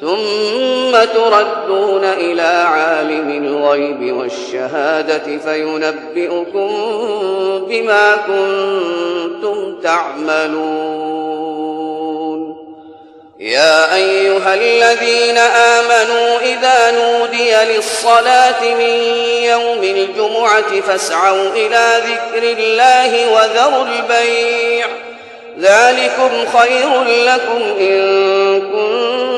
ثم تردون إلى عالم الغيب والشهادة فينبئكم بما كنتم تعملون. يا أيها الذين آمنوا إذا نودي للصلاة من يوم الجمعة فاسعوا إلى ذكر الله وذروا البيع. ذلكم خير لكم إن كنتم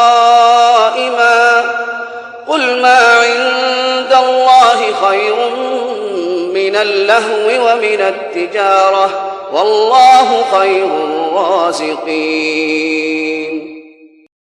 من اللهو ومن التجارة والله خير الرازقين.